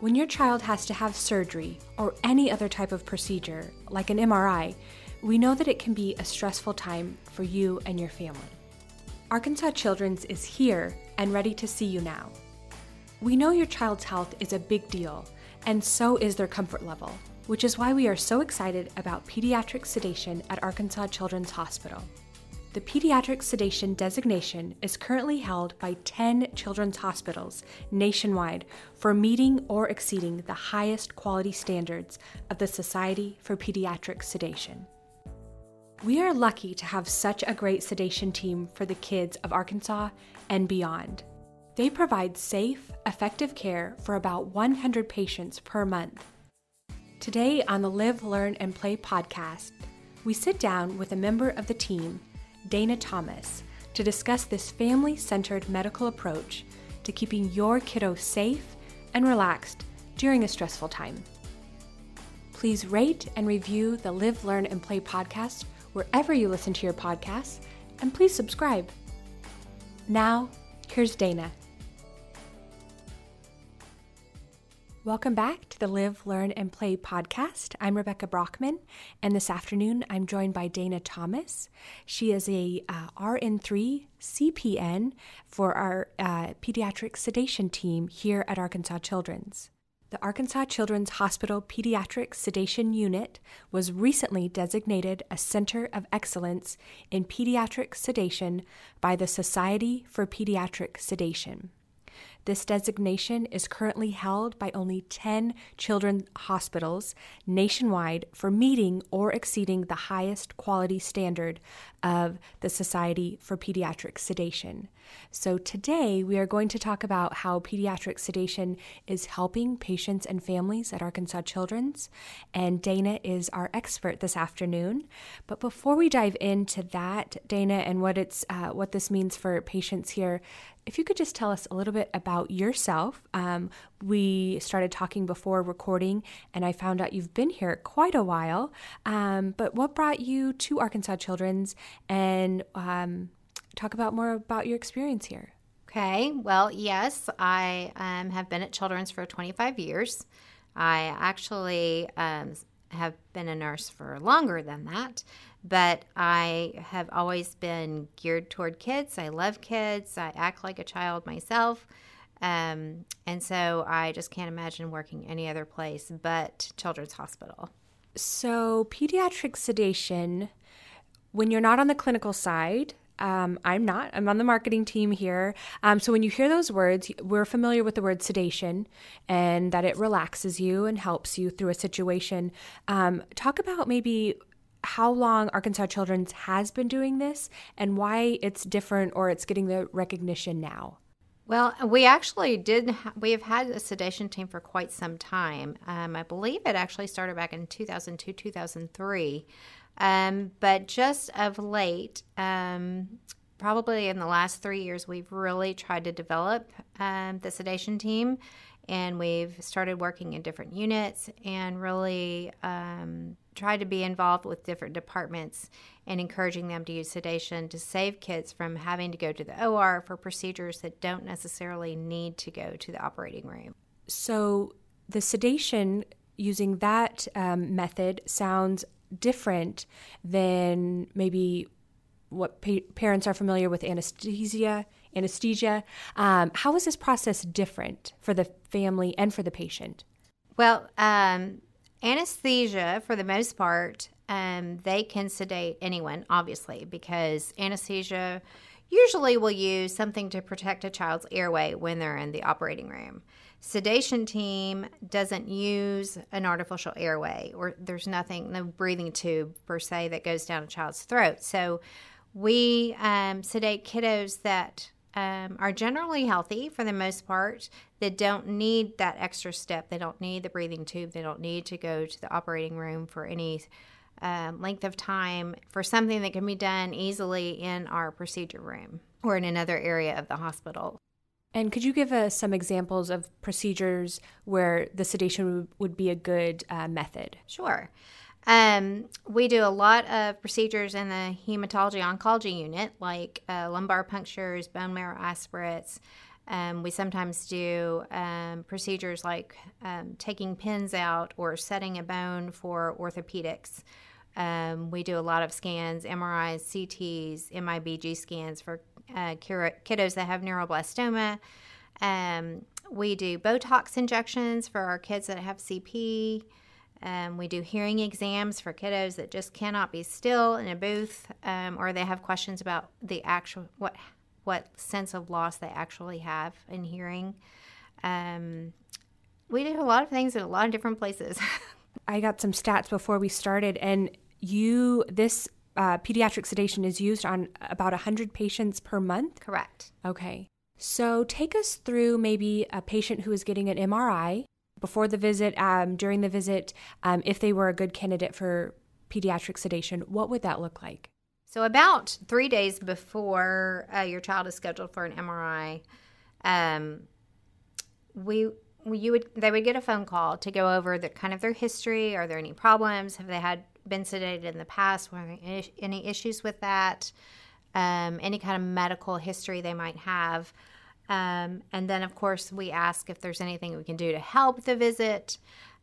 When your child has to have surgery or any other type of procedure, like an MRI, we know that it can be a stressful time for you and your family. Arkansas Children's is here and ready to see you now. We know your child's health is a big deal, and so is their comfort level, which is why we are so excited about pediatric sedation at Arkansas Children's Hospital. The pediatric sedation designation is currently held by 10 children's hospitals nationwide for meeting or exceeding the highest quality standards of the Society for Pediatric Sedation. We are lucky to have such a great sedation team for the kids of Arkansas and beyond. They provide safe, effective care for about 100 patients per month. Today on the Live, Learn, and Play podcast, we sit down with a member of the team Dana Thomas, to discuss this family centered medical approach to keeping your kiddo safe and relaxed during a stressful time. Please rate and review the Live, Learn, and Play podcast wherever you listen to your podcasts, and please subscribe. Now, here's Dana. Welcome back to the Live, Learn, and Play podcast. I'm Rebecca Brockman, and this afternoon I'm joined by Dana Thomas. She is a uh, RN3 CPN for our uh, pediatric sedation team here at Arkansas Children's. The Arkansas Children's Hospital Pediatric Sedation Unit was recently designated a Center of Excellence in Pediatric Sedation by the Society for Pediatric Sedation. This designation is currently held by only 10 children's hospitals nationwide for meeting or exceeding the highest quality standard of the Society for Pediatric Sedation. So, today we are going to talk about how pediatric sedation is helping patients and families at Arkansas Children's. And Dana is our expert this afternoon. But before we dive into that, Dana, and what, it's, uh, what this means for patients here, if you could just tell us a little bit about yourself. Um, we started talking before recording, and I found out you've been here quite a while. Um, but what brought you to Arkansas Children's, and um, talk about more about your experience here? Okay, well, yes, I um, have been at Children's for 25 years. I actually um, have been a nurse for longer than that but I have always been geared toward kids. I love kids. I act like a child myself. Um, and so I just can't imagine working any other place but Children's Hospital. So, pediatric sedation, when you're not on the clinical side, um, I'm not. I'm on the marketing team here. Um, so when you hear those words, we're familiar with the word sedation and that it relaxes you and helps you through a situation. Um, talk about maybe how long Arkansas Children's has been doing this and why it's different or it's getting the recognition now. Well, we actually did. We have had a sedation team for quite some time. Um, I believe it actually started back in 2002, 2003. Um, but just of late, um, probably in the last three years, we've really tried to develop um, the sedation team and we've started working in different units and really um, tried to be involved with different departments and encouraging them to use sedation to save kids from having to go to the OR for procedures that don't necessarily need to go to the operating room. So, the sedation using that um, method sounds different than maybe what pa- parents are familiar with anesthesia anesthesia. Um, how is this process different for the family and for the patient? Well, um, anesthesia, for the most part, um, they can sedate anyone, obviously, because anesthesia usually will use something to protect a child's airway when they're in the operating room. Sedation team doesn't use an artificial airway, or there's nothing, no breathing tube per se that goes down a child's throat. So we um, sedate kiddos that um, are generally healthy for the most part that don't need that extra step. They don't need the breathing tube. They don't need to go to the operating room for any um, length of time for something that can be done easily in our procedure room or in another area of the hospital. And could you give us some examples of procedures where the sedation would be a good uh, method? Sure. Um, we do a lot of procedures in the hematology oncology unit, like uh, lumbar punctures, bone marrow aspirates, Um, we sometimes do um, procedures like um, taking pins out or setting a bone for orthopedics. Um, we do a lot of scans, MRIs, CTs, MIBG scans for uh, kiddos that have neuroblastoma. Um, we do Botox injections for our kids that have CP. Um, we do hearing exams for kiddos that just cannot be still in a booth, um, or they have questions about the actual what what sense of loss they actually have in hearing. Um, we do a lot of things in a lot of different places. I got some stats before we started, and you this uh, pediatric sedation is used on about 100 patients per month? Correct. Okay. So take us through maybe a patient who is getting an MRI before the visit, um, during the visit, um, if they were a good candidate for pediatric sedation. What would that look like? So, about three days before uh, your child is scheduled for an MRI, um, we you would they would get a phone call to go over the kind of their history. Are there any problems? Have they had been sedated in the past? Were any issues with that? Um, any kind of medical history they might have. Um, and then, of course, we ask if there's anything we can do to help the visit.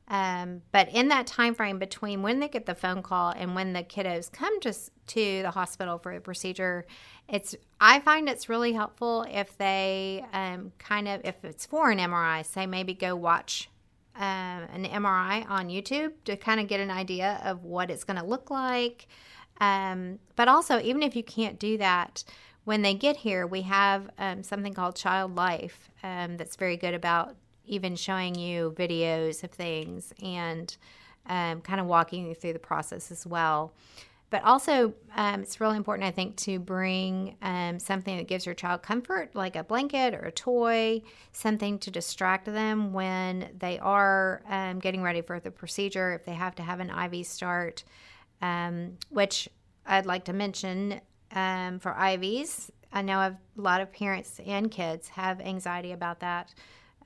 Um, but in that time frame between when they get the phone call and when the kiddos come to to the hospital for the procedure, it's I find it's really helpful if they um, kind of if it's for an MRI, say maybe go watch um, an MRI on YouTube to kind of get an idea of what it's going to look like. Um, but also, even if you can't do that, when they get here, we have um, something called Child Life um, that's very good about even showing you videos of things and um, kind of walking you through the process as well. But also, um, it's really important, I think, to bring um, something that gives your child comfort, like a blanket or a toy, something to distract them when they are um, getting ready for the procedure, if they have to have an IV start, um, which I'd like to mention um, for IVs. I know a lot of parents and kids have anxiety about that.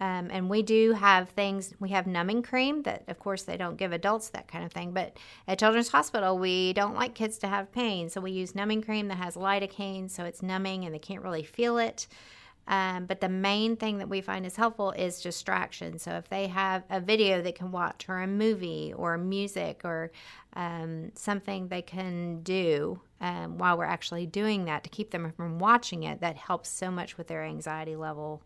Um, and we do have things, we have numbing cream that, of course, they don't give adults that kind of thing. But at Children's Hospital, we don't like kids to have pain. So we use numbing cream that has lidocaine, so it's numbing and they can't really feel it. Um, but the main thing that we find is helpful is distraction. So if they have a video they can watch, or a movie, or music, or um, something they can do um, while we're actually doing that to keep them from watching it, that helps so much with their anxiety level.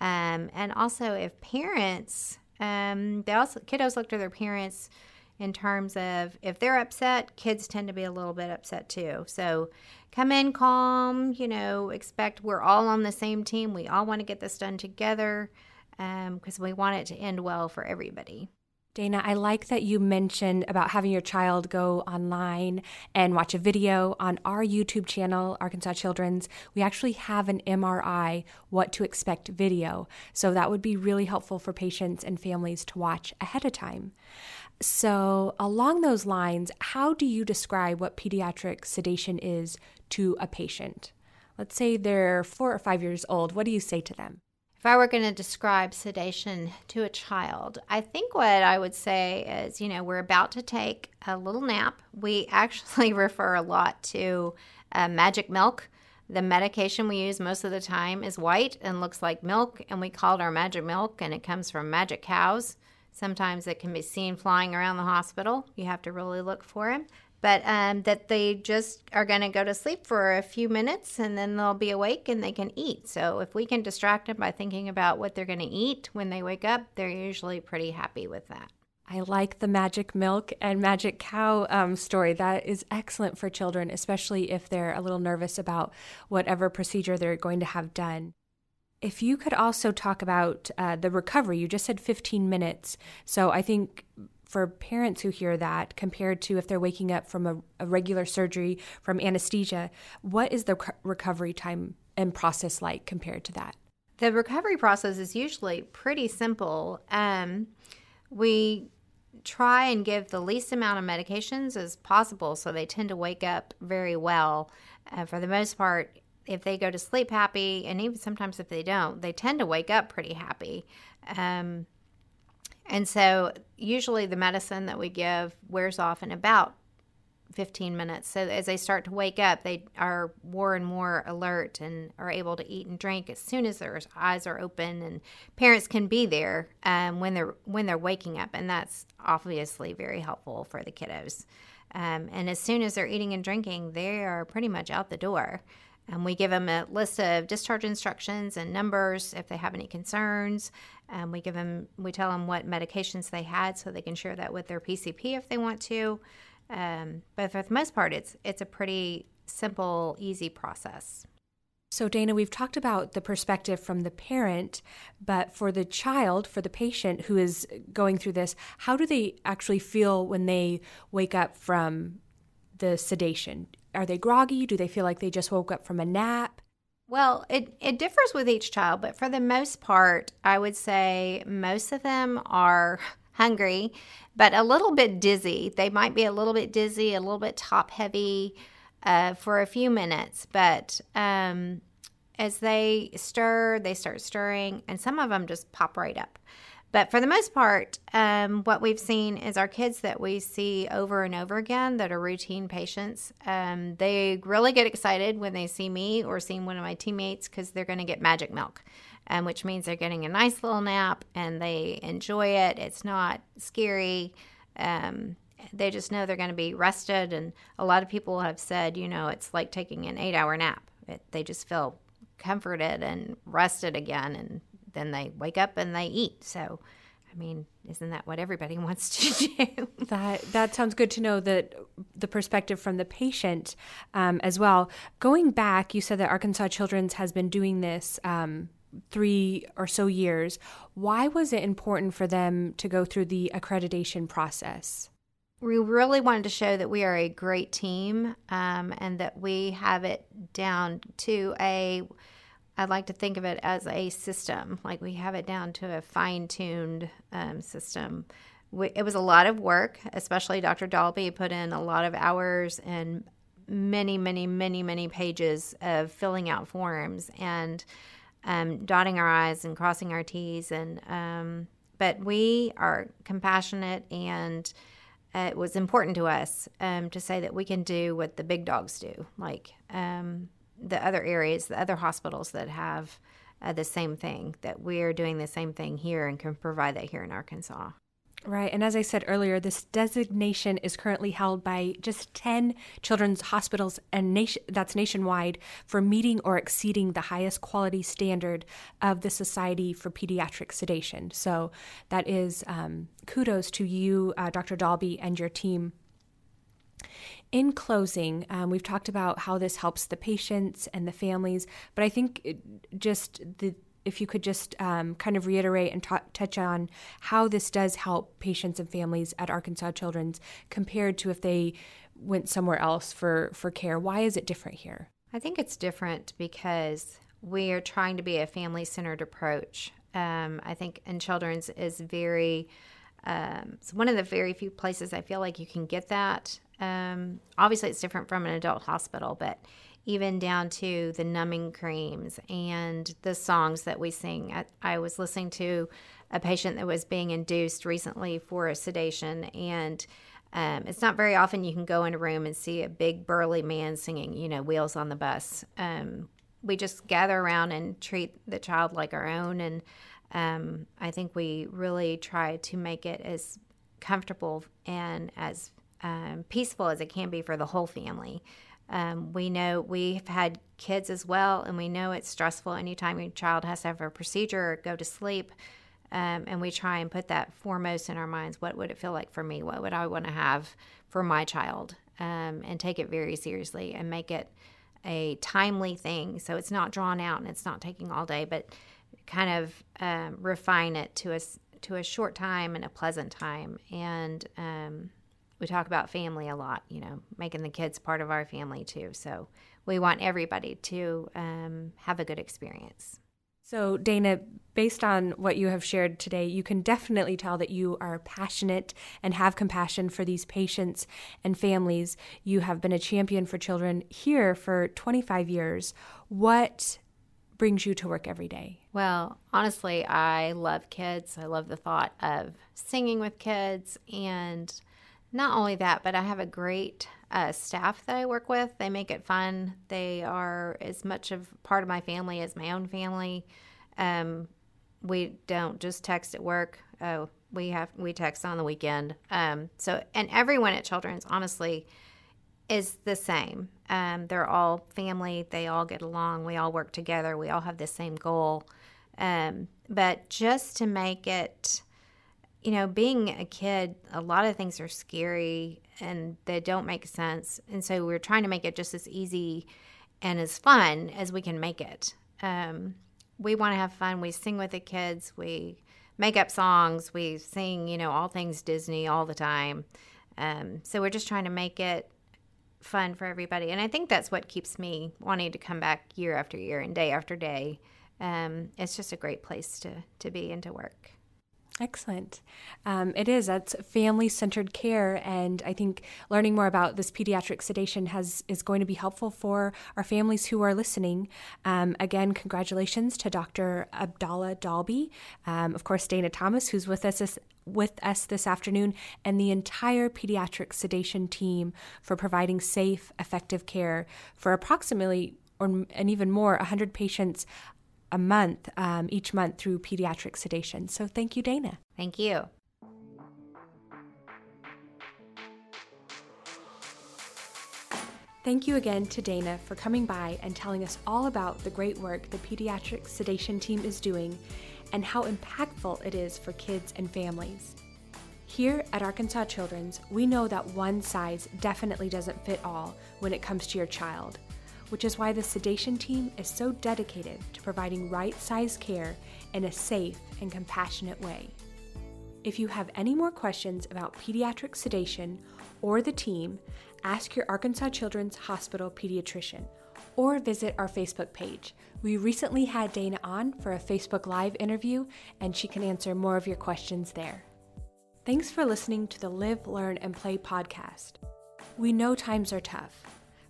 Um, and also, if parents, um, they also kiddos look to their parents in terms of if they're upset, kids tend to be a little bit upset too. So come in calm, you know, expect we're all on the same team. We all want to get this done together because um, we want it to end well for everybody. Dana, I like that you mentioned about having your child go online and watch a video on our YouTube channel, Arkansas Children's. We actually have an MRI, what to expect video. So that would be really helpful for patients and families to watch ahead of time. So, along those lines, how do you describe what pediatric sedation is to a patient? Let's say they're four or five years old. What do you say to them? If I were going to describe sedation to a child, I think what I would say is, you know, we're about to take a little nap. We actually refer a lot to uh, magic milk. The medication we use most of the time is white and looks like milk, and we call it our magic milk, and it comes from magic cows. Sometimes it can be seen flying around the hospital. You have to really look for them but um, that they just are going to go to sleep for a few minutes and then they'll be awake and they can eat. So if we can distract them by thinking about what they're going to eat when they wake up, they're usually pretty happy with that. I like the magic milk and magic cow um, story. That is excellent for children, especially if they're a little nervous about whatever procedure they're going to have done. If you could also talk about uh, the recovery, you just said 15 minutes. So I think for parents who hear that compared to if they're waking up from a, a regular surgery from anesthesia, what is the recovery time and process like compared to that? The recovery process is usually pretty simple. Um, we try and give the least amount of medications as possible so they tend to wake up very well. Uh, for the most part, if they go to sleep happy, and even sometimes if they don't, they tend to wake up pretty happy. Um, and so, usually, the medicine that we give wears off in about 15 minutes. So as they start to wake up, they are more and more alert and are able to eat and drink as soon as their eyes are open. And parents can be there um, when they're when they're waking up, and that's obviously very helpful for the kiddos. Um, and as soon as they're eating and drinking, they are pretty much out the door. And we give them a list of discharge instructions and numbers if they have any concerns. Um, we give them, we tell them what medications they had so they can share that with their PCP if they want to. Um, but for the most part, it's it's a pretty simple, easy process. So, Dana, we've talked about the perspective from the parent, but for the child, for the patient who is going through this, how do they actually feel when they wake up from the sedation? Are they groggy? Do they feel like they just woke up from a nap? Well, it, it differs with each child, but for the most part, I would say most of them are hungry, but a little bit dizzy. They might be a little bit dizzy, a little bit top heavy uh, for a few minutes, but um, as they stir, they start stirring, and some of them just pop right up. But for the most part, um, what we've seen is our kids that we see over and over again that are routine patients, um, they really get excited when they see me or see one of my teammates because they're going to get magic milk um, which means they're getting a nice little nap and they enjoy it. It's not scary. Um, they just know they're going to be rested. And a lot of people have said, you know, it's like taking an eight hour nap. It, they just feel comforted and rested again. And then they wake up and they eat. So, I mean, isn't that what everybody wants to do? that that sounds good to know that the perspective from the patient um, as well. Going back, you said that Arkansas Children's has been doing this um, three or so years, why was it important for them to go through the accreditation process? We really wanted to show that we are a great team um, and that we have it down to a, I'd like to think of it as a system, like we have it down to a fine tuned um, system. We, it was a lot of work, especially Dr. Dalabih put in a lot of hours and many, many, many, many pages of filling out forms. And um, dotting our I's and crossing our T's. And um, but we are compassionate, and it was important to us um, to say that we can do what the big dogs do, like um, the other areas, the other hospitals that have uh, the same thing. That we are doing the same thing here and can provide that here in Arkansas. Right. And as I said earlier, this designation is currently held by just 10 children's hospitals, and nation, that's nationwide, for meeting or exceeding the highest quality standard of the Society for Pediatric Sedation. So that is um, kudos to you, uh, Dr. Dalabih, and your team. In closing, um, we've talked about how this helps the patients and the families, but I think just the if you could just um, kind of reiterate and t- touch on how this does help patients and families at Arkansas Children's compared to if they went somewhere else for, for care. Why is it different here? I think it's different because we are trying to be a family centered approach. Um, I think in Children's is very, um, it's one of the very few places I feel like you can get that. Um, obviously, it's different from an adult hospital, but even down to the numbing creams and the songs that we sing. I, I, was listening to a patient that was being induced recently for a sedation, and um, it's not very often you can go in a room and see a big burly man singing, you know, Wheels on the Bus. Um, we just gather around and treat the child like our own, and um, I think we really try to make it as comfortable and as um, peaceful as it can be for the whole family. Um, we know we've had kids as well, and we know it's stressful anytime your child has to have a procedure or go to sleep. Um, and we try and put that foremost in our minds. What would it feel like for me? What would I want to have for my child? Um, and take it very seriously and make it a timely thing. So it's not drawn out and it's not taking all day, but kind of um, refine it to a, to a short time and a pleasant time. And um, we talk about family a lot, you know, making the kids part of our family too. So we want everybody to um, have a good experience. So, Dana, based on what you have shared today, you can definitely tell that you are passionate and have compassion for these patients and families. You have been a champion for children here for 25 years. What brings you to work every day? Well, honestly, I love kids. I love the thought of singing with kids and not only that, but I have a great uh, staff that I work with. They make it fun. They are as much of part of my family as my own family. Um, we don't just text at work. Oh, we have we text on the weekend. Um, so and everyone at Children's honestly is the same. Um, they're all family. They all get along. We all work together. We all have the same goal. Um, but just to make it, you know, being a kid, a lot of things are scary and they don't make sense. And so we're trying to make it just as easy and as fun as we can make it. Um, we want to have fun. We sing with the kids. We make up songs. We sing, you know, all things Disney all the time. Um, so we're just trying to make it fun for everybody. And I think that's what keeps me wanting to come back year after year and day after day. Um, it's just a great place to, to be and to work. Excellent. Um, it is. That's family centered care, and I think learning more about this pediatric sedation has is going to be helpful for our families who are listening. Um, again, congratulations to Dr. Abdallah Dalabih, um, of course, Dana Thomas, who's with us this, with us this afternoon, and the entire pediatric sedation team for providing safe, effective care for approximately or and even more 100 patients a month um, each month through pediatric sedation. So thank you, Dana. Thank you. Thank you again to Dana for coming by and telling us all about the great work the pediatric sedation team is doing and how impactful it is for kids and families. Here at Arkansas Children's, we know that one size definitely doesn't fit all when it comes to your child which is why the sedation team is so dedicated to providing right sized care in a safe and compassionate way. If you have any more questions about pediatric sedation or the team, ask your Arkansas Children's Hospital pediatrician or visit our Facebook page. We recently had Dana on for a Facebook Live interview, and she can answer more of your questions there. Thanks for listening to the Live, Learn, and Play podcast. We know times are tough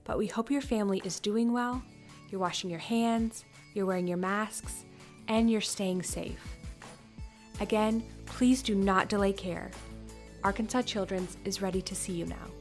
but we hope your family is doing well, you're washing your hands, you're wearing your masks, and you're staying safe. Again, please do not delay care. Arkansas Children's is ready to see you now.